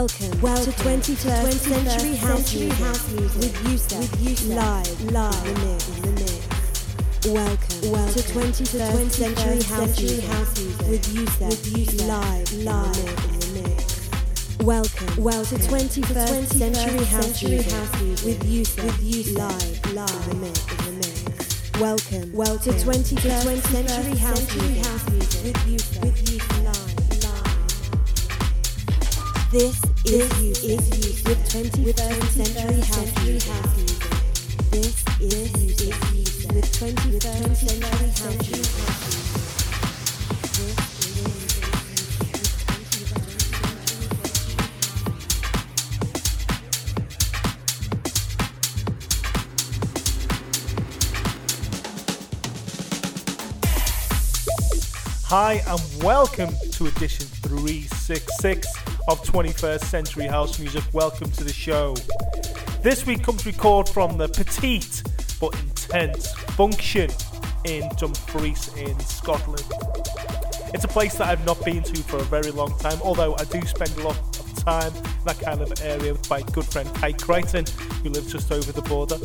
Welcome, welcome to 21st, century house music, house music. with Yousef, with Yousef, live, live in the mix, in the mix. Welcome, welcome to 21st, century house music, house music. with Yousef, with Yousef, live, live in the mix. Welcome, welcome to 21st, century house music. with Yousef, with Yousef, live, live in the mix, in the mix. Welcome, welcome to 21st, century house music. with Yousef, with Yousef, live. This is you, is you with 21st century house music. This is you, is you with 21st century house music. Hi, and welcome to edition 366 of 21st Century House Music. Welcome to the show. This week comes record from the petite but intense function in Dumfries in Scotland. It's a place that I've not been to for a very long time, although I do spend a lot of time in that kind of area with my good friend Kate Crichton, who lives just over the border.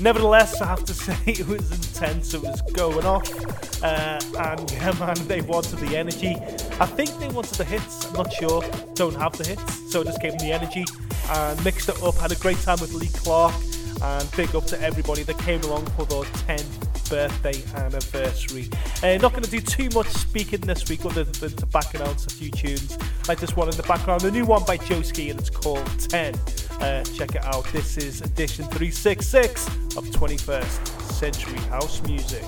Nevertheless, I have to say it was intense. It was going off, uh, and yeah, man, they wanted the energy. I think they wanted the hits. I'm not sure. Don't have the hits, so I just gave them the energy and mixed it up. Had a great time with Lee Clark, and big up to everybody that came along for their 10th birthday anniversary. Uh, not going to do too much speaking this week, other than to back announce a few tunes like this one in the background. A new one by Joeski, and it's called 10. Uh, check it out. This is edition 366 of 21st Century House Music.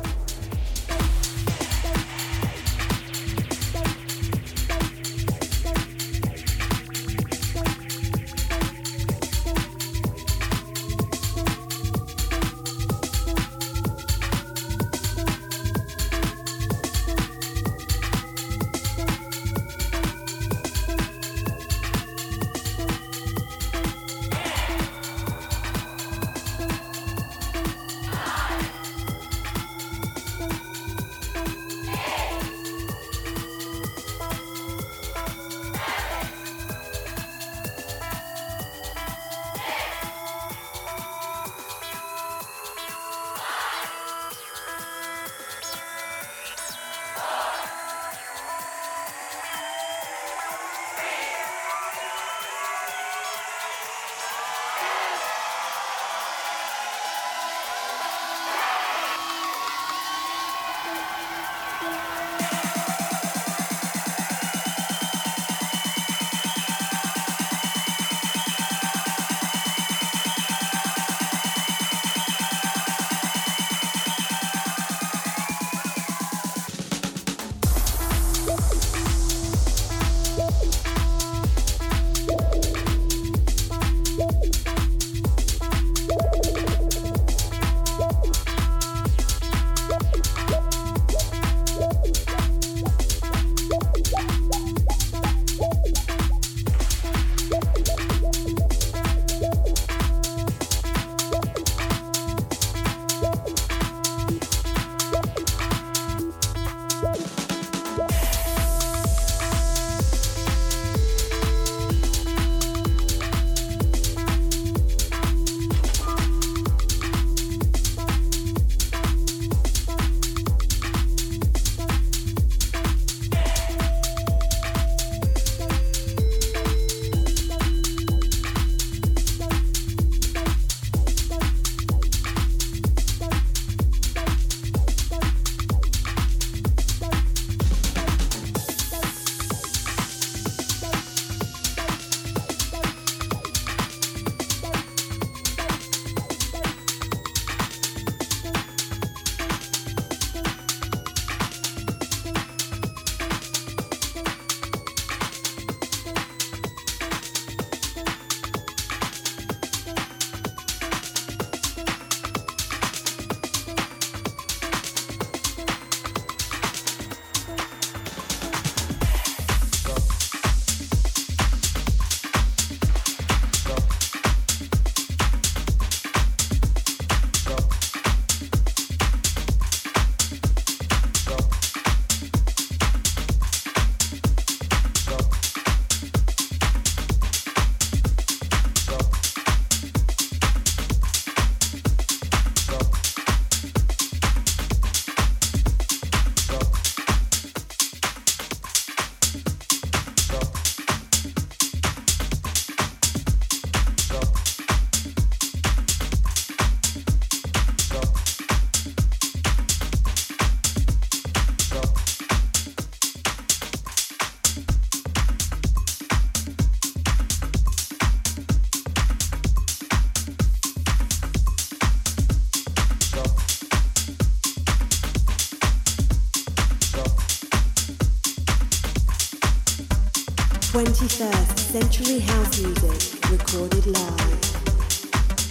21st Century House Music recorded live.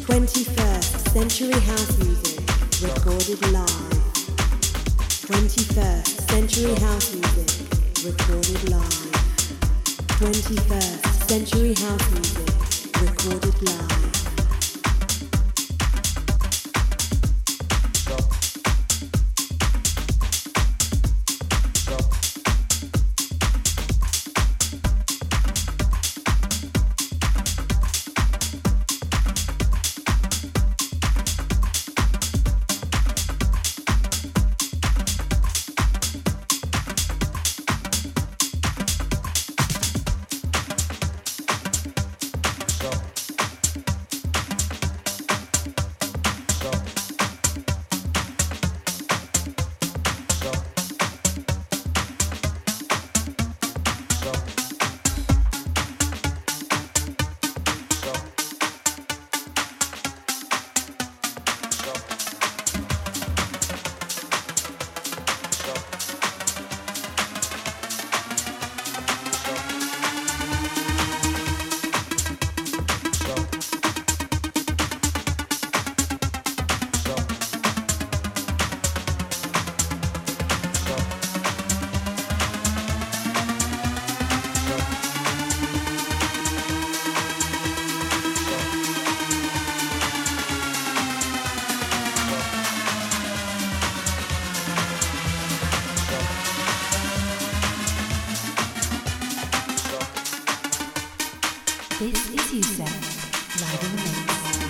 21st Century House Music recorded live. 21st Century House Music recorded live. 21st Century House Music recorded live. reset. Live in the mix.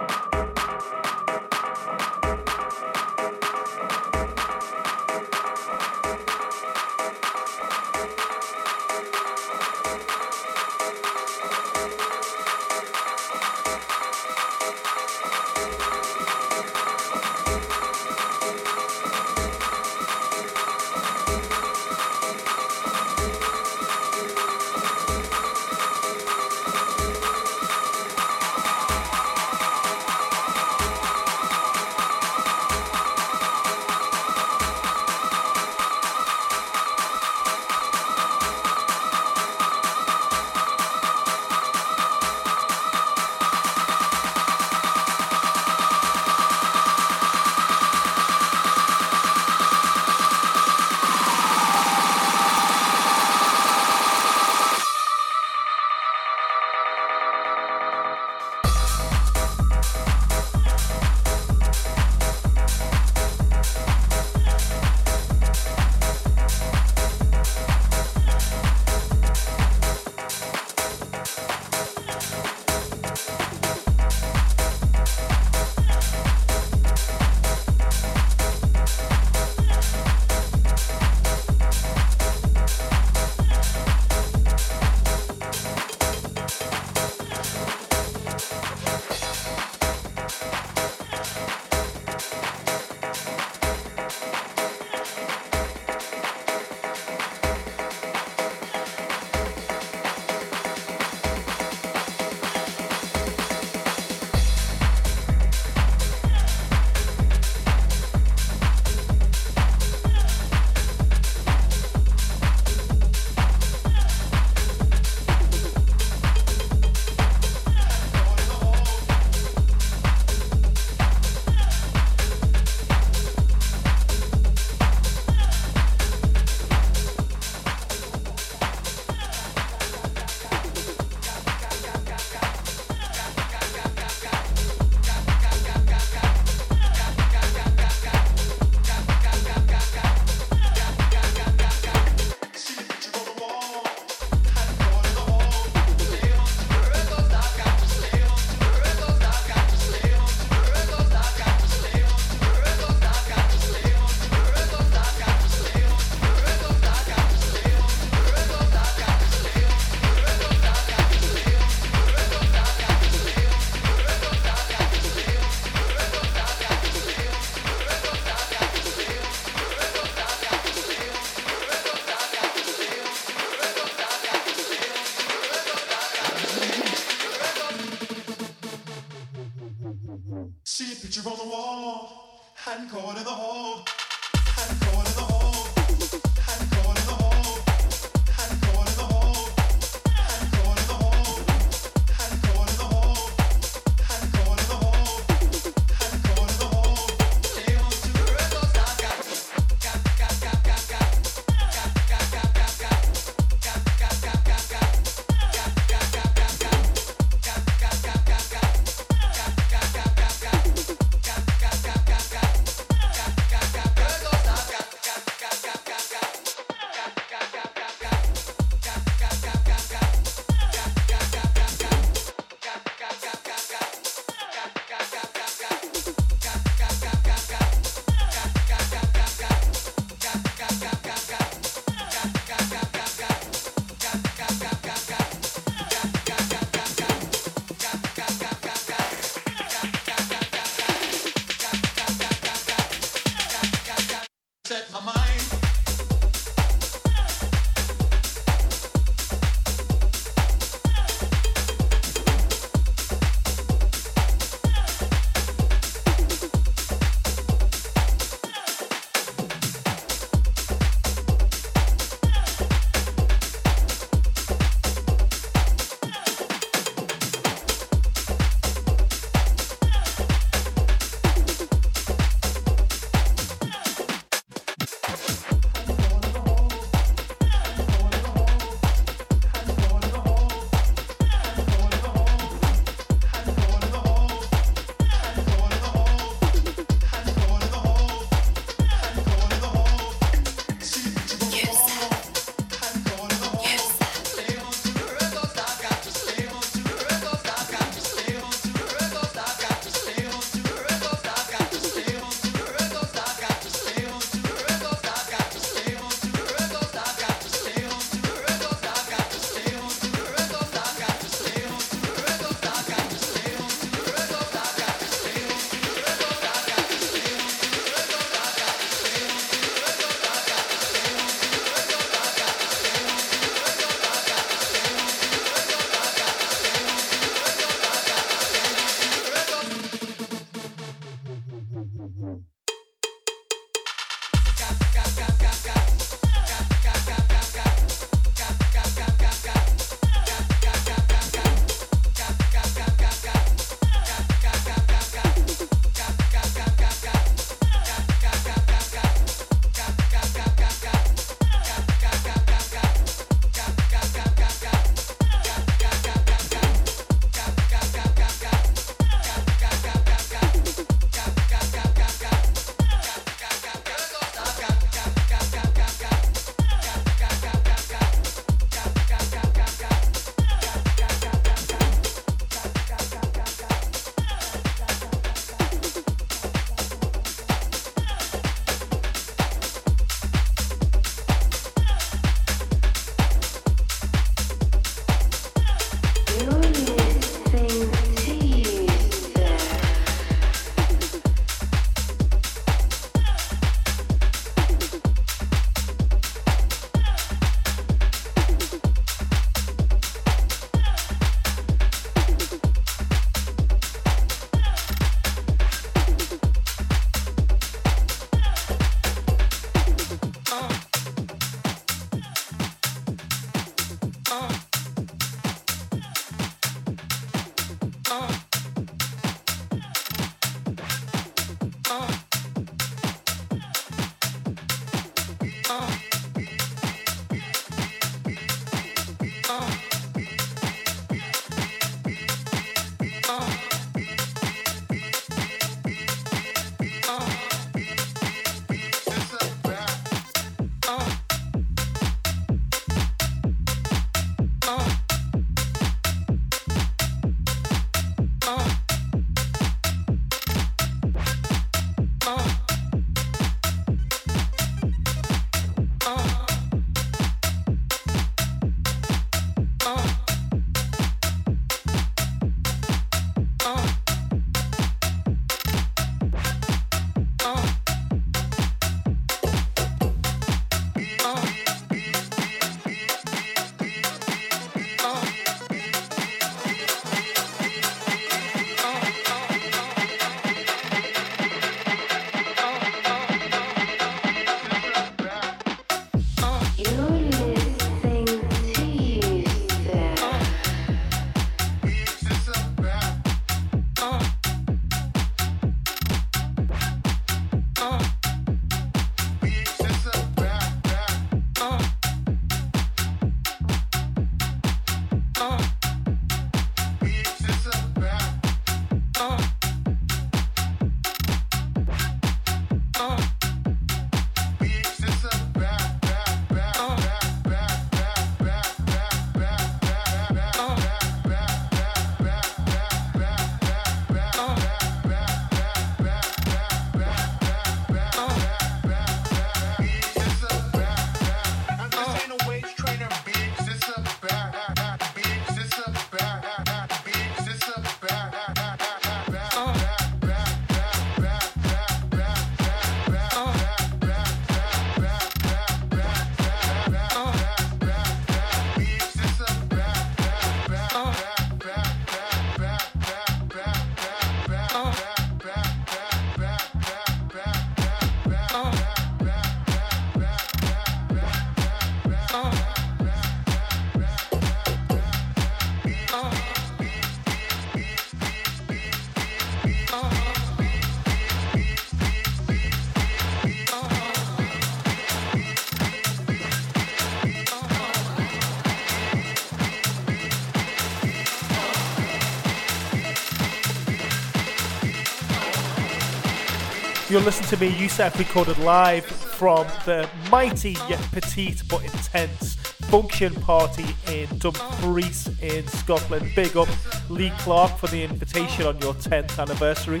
To me, Yousef, recorded live from the mighty yet petite but intense function party in Dumfries in Scotland. Big up Lee Clark for the invitation on your 10th anniversary.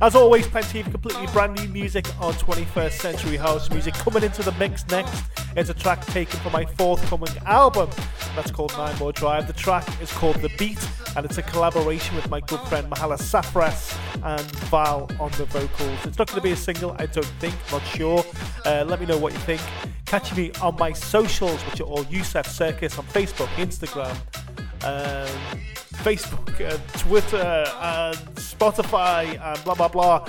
As always, plenty of completely brand new music on 21st Century House Music. Coming into the mix next is a track taken from my forthcoming album. That's called Nine More Drive. The track is called The Beat, and it's a collaboration with my good friend Mihalis Safras and Val on the vocals. It's not going to be a single, I don't think, not sure. Uh, let me know what you think. Catch me on my socials, which are all Yousef Circus on Facebook, Instagram. Um, Facebook and Twitter and Spotify and blah blah blah.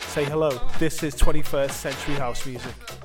Say hello. This is 21st Century House Music.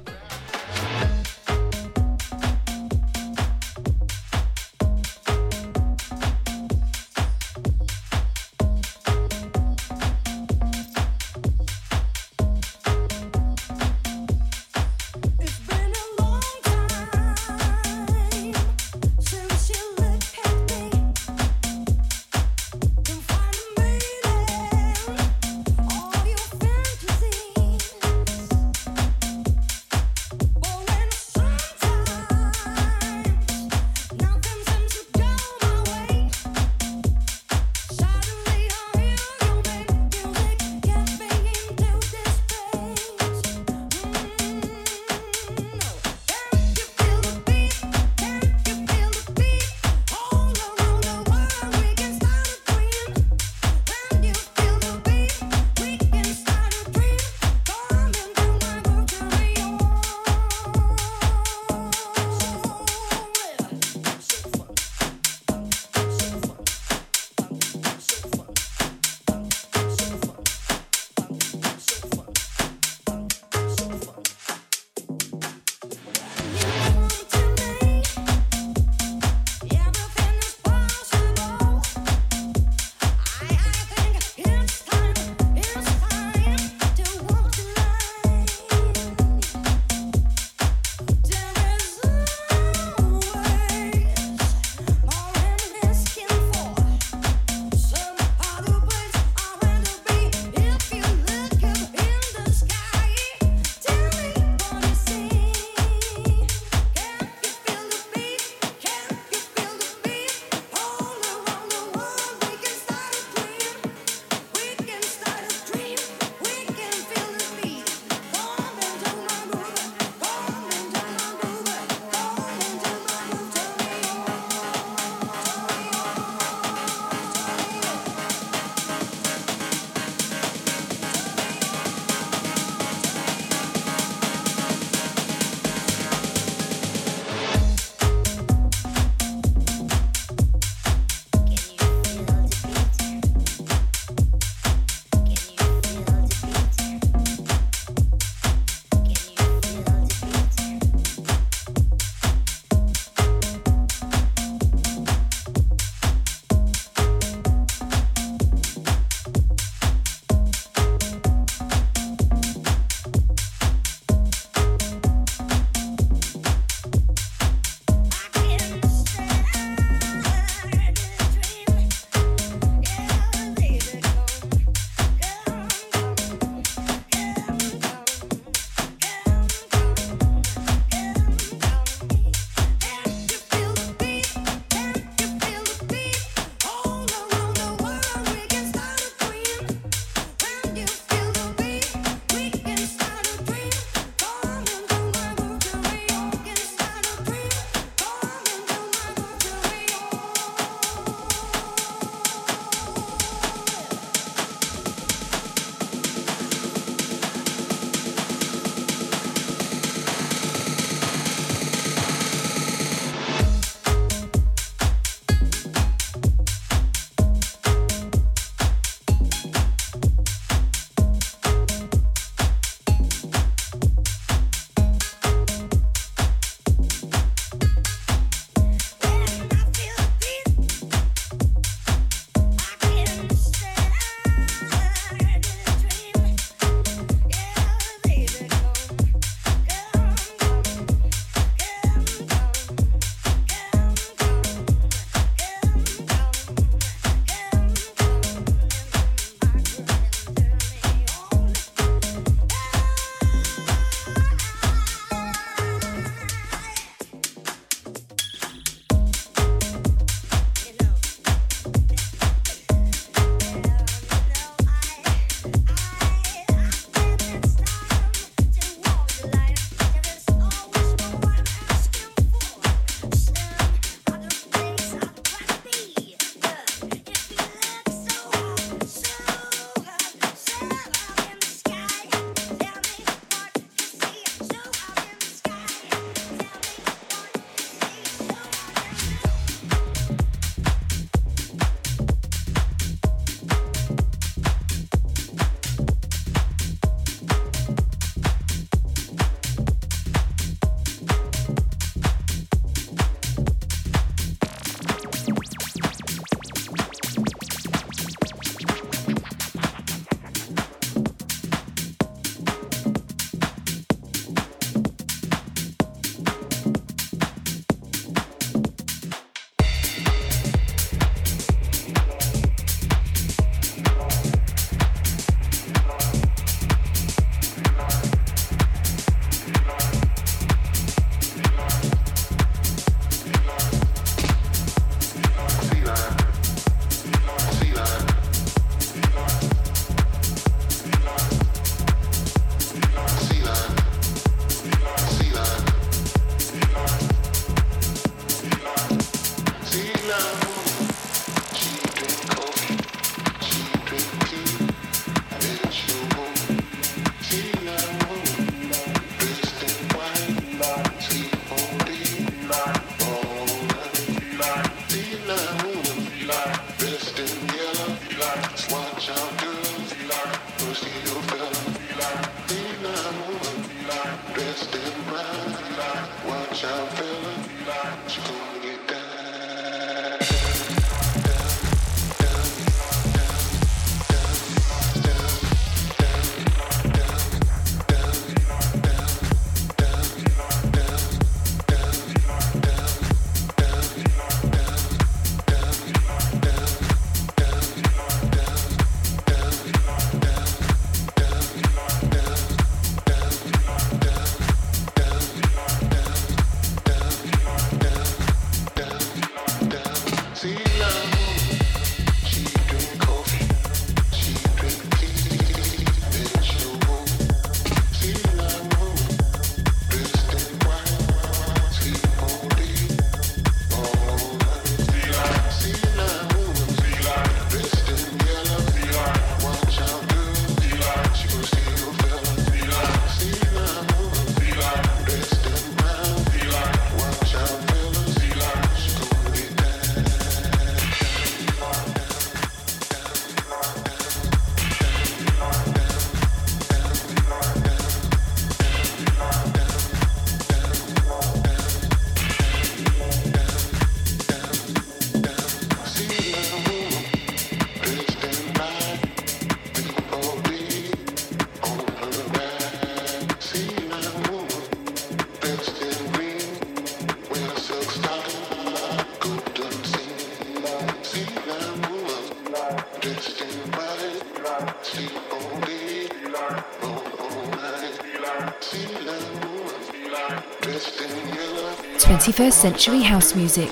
21st Century House Music.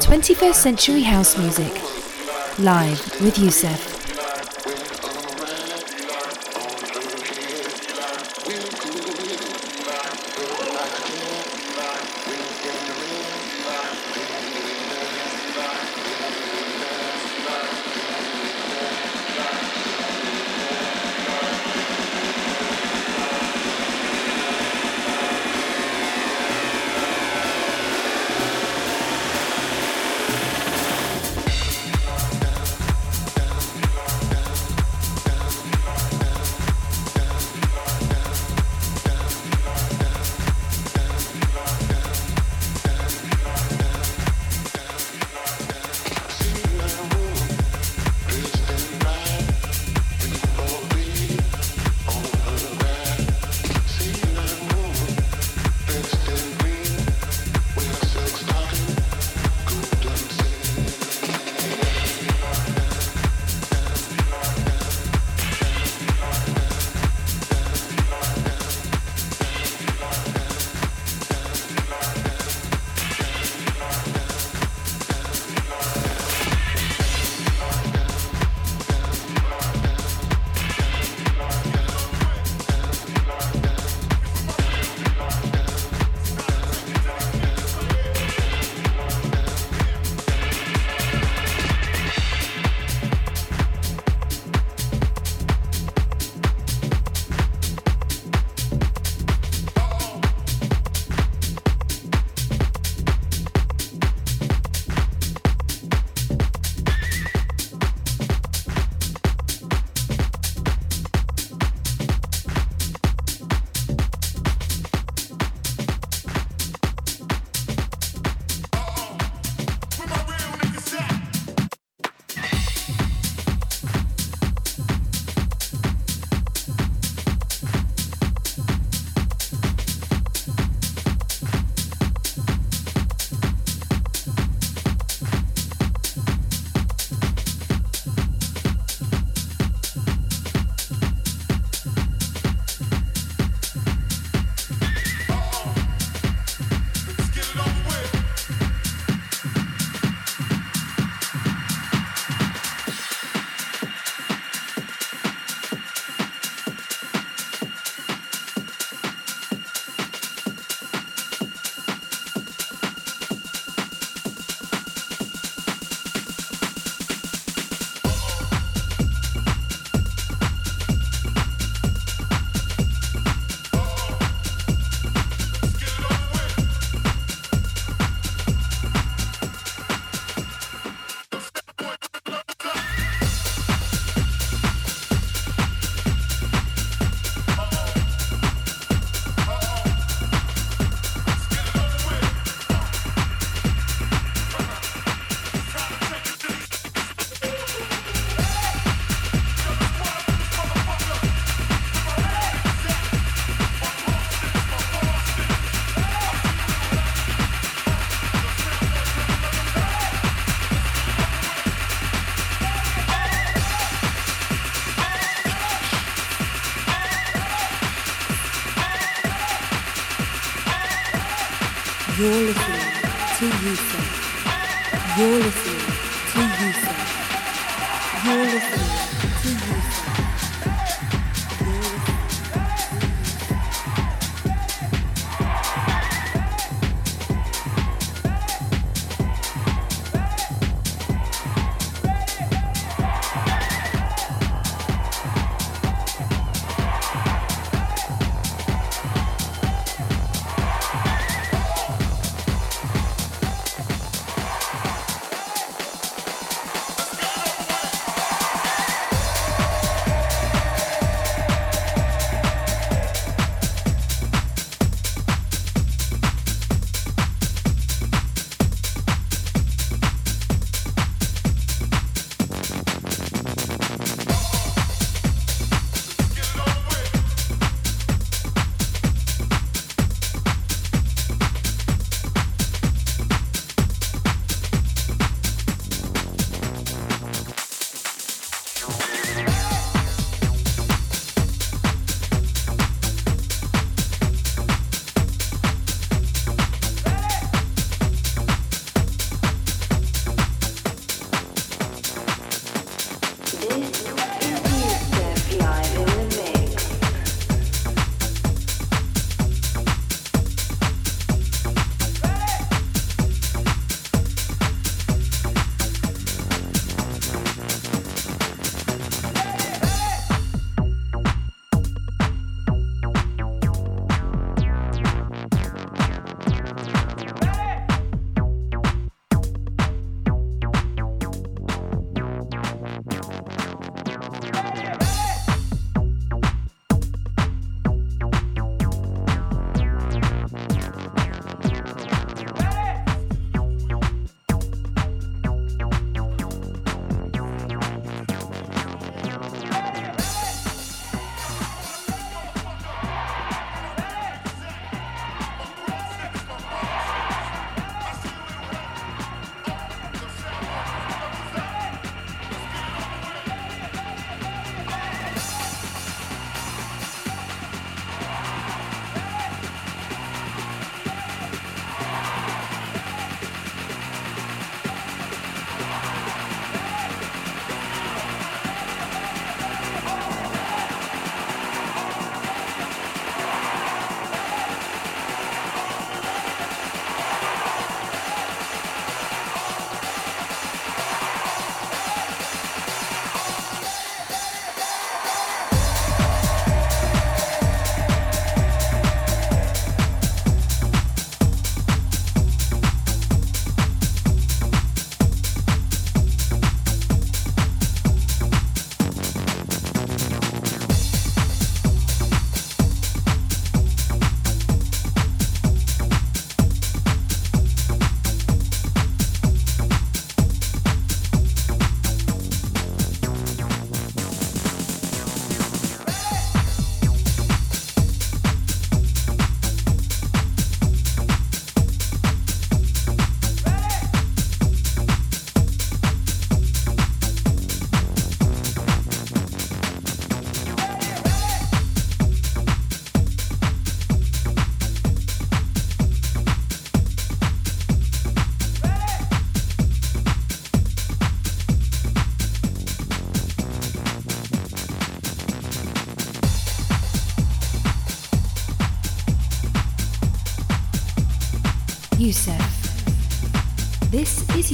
21st Century House Music. Live with Yousef.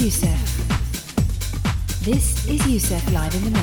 Yousef. This is Yousef live in the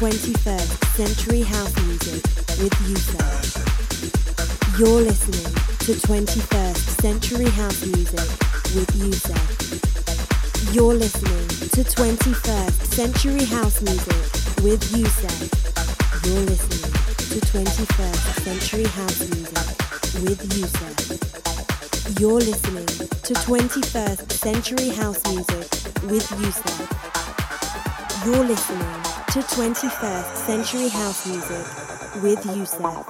21st Century House Music with Yousef. You're listening to 21st Century House Music with Yousef. You're listening to 21st Century House Music with Yousef. You're listening to 21st Century House Music with Yousef. You're listening to 21st Century House Music with Yousef. You're listening to 21st Century House Music with Yousef.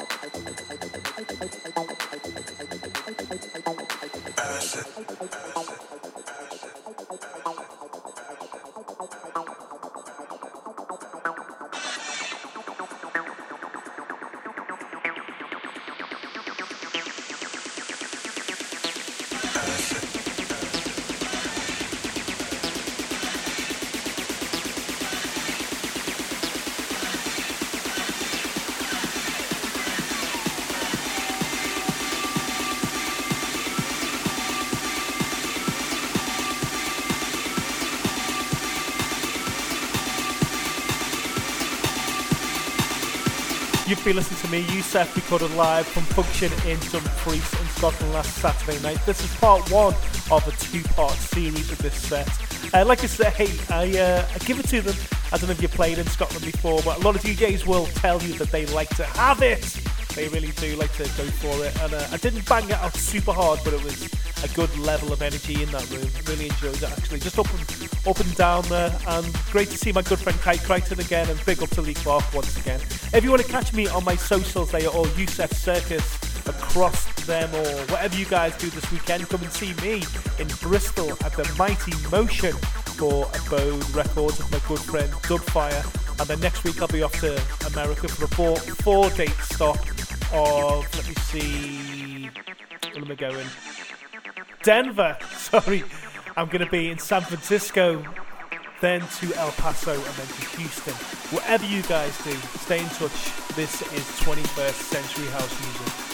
You've been listening to me, Yousef, recorded live from Function in Dumfries in Scotland last Saturday night. This is part one of a two-part series of this set. Uh, like I say, I, uh, I give it to them. I don't know if you played in Scotland before, but a lot of DJs will tell you that they like to have it. They really do like to go for it. And uh, I didn't bang it out super hard, but it was a good level of energy in that room. Really enjoyed it actually. Just up and up and down there, and great to see my good friend Kite Crichton again, and big up to Lee Clark once again. If you want to catch me on my socials, they are all Yousef Circus across them, or whatever you guys do this weekend. Come and see me in Bristol at the Mighty Motion for Abode Records with my good friend Dubfire. And then next week I'll be off to America for a four four date stop of let me see where am I going? Denver. Sorry, I'm going to be in San Francisco, then to El Paso, and then to Houston. Whatever you guys do, stay in touch. This is 21st Century House Music.